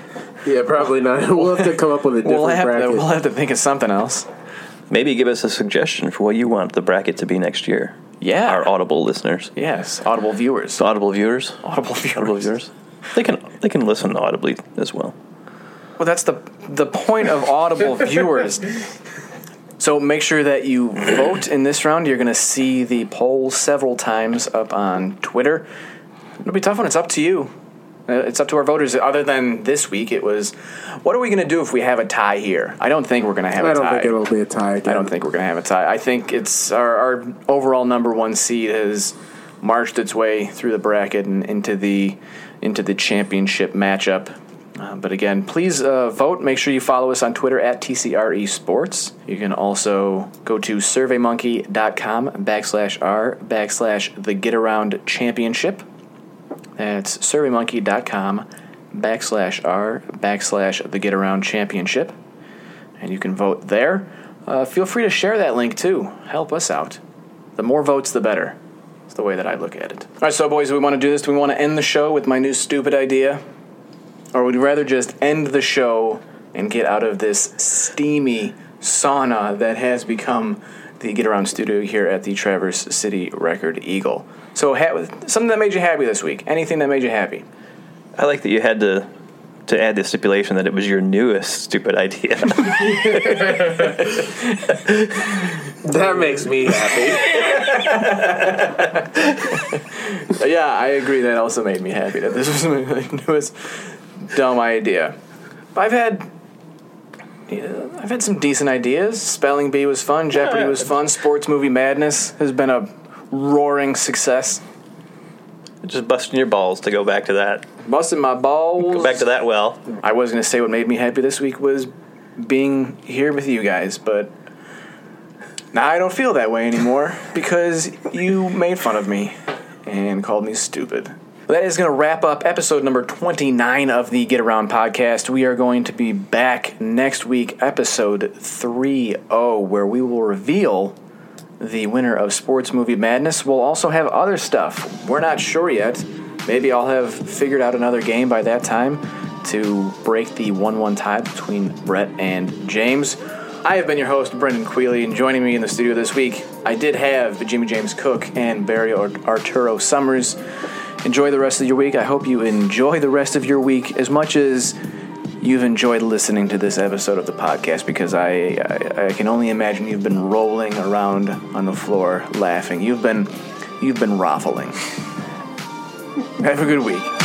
Yeah, probably not. We'll have to come up with a different we'll, have to, bracket. we'll have to think of something else Maybe give us a suggestion for what you want the bracket to be next year. yeah Our Audible listeners, yes audible viewers Audible viewers, audible viewers, Audible viewers, they can they can listen audibly as well. Well that's the the point of audible viewers so make sure that you vote in this round you're going to see the poll several times up on twitter it'll be a tough one it's up to you Uh, It's up to our voters. Other than this week, it was, what are we going to do if we have a tie here? I don't think we're going to have a I don't think it'll be a tie. Again. I don't think we're going to have a tie. I think it's our, our overall number one seed has marched its way through the bracket and into the into the championship matchup. Uh, but again, please uh, vote. Make sure you follow us on Twitter at TCRE Sports. You can also go to surveymonkey.com backslash r backslash the Get Around Championship. That's surveymonkey.com backslash r backslash the Get Around Championship. And you can vote there. Uh, feel free to share that link too. Help us out. The more votes, the better. It's the way that I look at it. All right, so boys, we want to do this. Do we want to end the show with my new stupid idea? Or would you rather just end the show and get out of this steamy sauna that has become the Get Around studio here at the Traverse City Record Eagle? So, ha- something that made you happy this week. Anything that made you happy? I like that you had to to add the stipulation that it was your newest stupid idea. That makes me happy. yeah, I agree. That also made me happy that this was my newest dumb idea. I've had. Yeah, I've had some decent ideas. Spelling Bee was fun. Jeopardy was fun. Sports Movie Madness has been a roaring success. Just busting your balls to go back to that. Busting my balls. Go back to that well. I was going to say what made me happy this week was being here with you guys, but now I don't feel that way anymore because you made fun of me and called me stupid. That is going to wrap up episode number 29 of the Get Around podcast. We are going to be back next week, episode 30, where we will reveal the winner of Sports Movie Madness. We'll also have other stuff. We're not sure yet. Maybe I'll have figured out another game by that time to break the 1 1 tie between Brett and James. I have been your host, Brendan Queely, and joining me in the studio this week, I did have Jimmy James Cook and Barry Arturo Summers. Enjoy the rest of your week. I hope you enjoy the rest of your week as much as you've enjoyed listening to this episode of the podcast because I, I, I can only imagine you've been rolling around on the floor laughing. You've been you've been raffling. Have a good week.